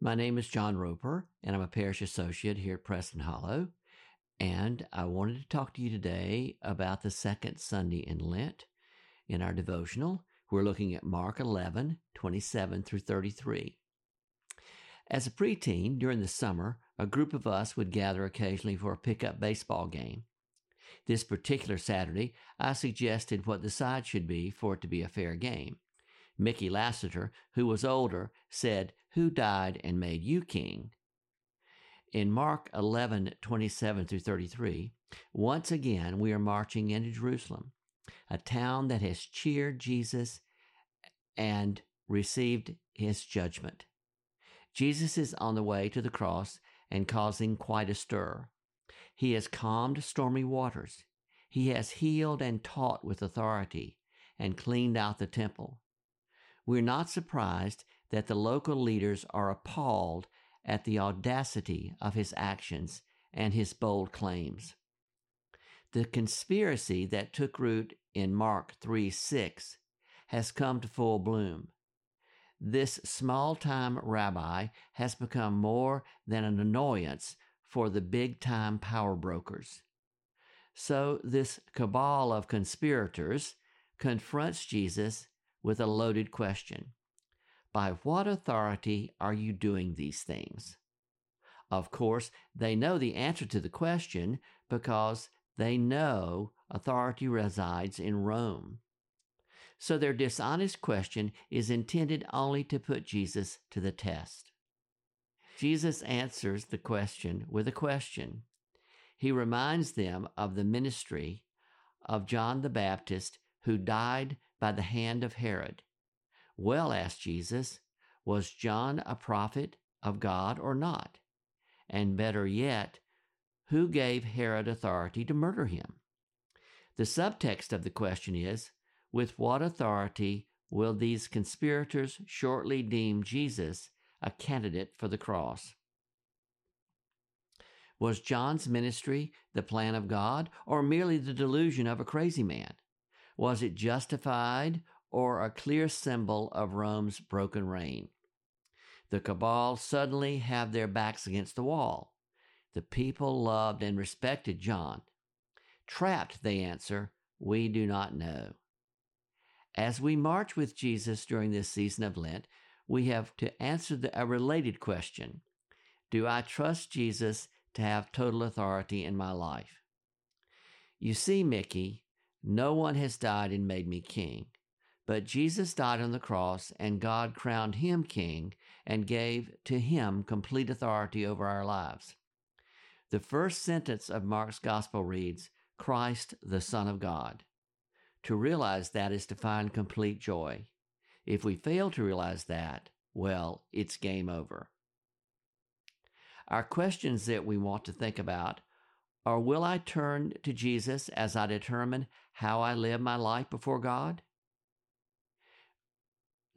My name is John Roper, and I'm a parish associate here at Preston Hollow. And I wanted to talk to you today about the second Sunday in Lent. In our devotional, we're looking at Mark 11, 27 through 33. As a preteen during the summer, a group of us would gather occasionally for a pickup baseball game. This particular Saturday, I suggested what the side should be for it to be a fair game. Mickey Lassiter, who was older, said, Who died and made you king? In Mark 11, 27 through 33, once again we are marching into Jerusalem, a town that has cheered Jesus and received his judgment. Jesus is on the way to the cross and causing quite a stir. He has calmed stormy waters. He has healed and taught with authority and cleaned out the temple. We're not surprised that the local leaders are appalled at the audacity of his actions and his bold claims. The conspiracy that took root in Mark 3 6 has come to full bloom. This small time rabbi has become more than an annoyance for the big time power brokers. So, this cabal of conspirators confronts Jesus with a loaded question By what authority are you doing these things? Of course, they know the answer to the question because they know authority resides in Rome. So their dishonest question is intended only to put Jesus to the test. Jesus answers the question with a question. He reminds them of the ministry of John the Baptist who died by the hand of Herod. Well, asked Jesus, was John a prophet of God or not? And better yet, who gave Herod authority to murder him? The subtext of the question is with what authority will these conspirators shortly deem Jesus a candidate for the cross? Was John's ministry the plan of God or merely the delusion of a crazy man? Was it justified or a clear symbol of Rome's broken reign? The cabal suddenly have their backs against the wall. The people loved and respected John. Trapped, they answer, we do not know. As we march with Jesus during this season of Lent, we have to answer the, a related question Do I trust Jesus to have total authority in my life? You see, Mickey, no one has died and made me king. But Jesus died on the cross, and God crowned him king and gave to him complete authority over our lives. The first sentence of Mark's gospel reads, Christ, the Son of God. To realize that is to find complete joy. If we fail to realize that, well, it's game over. Our questions that we want to think about or will I turn to Jesus as I determine how I live my life before God?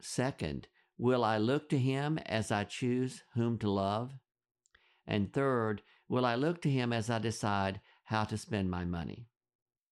Second, will I look to Him as I choose whom to love? And third, will I look to Him as I decide how to spend my money?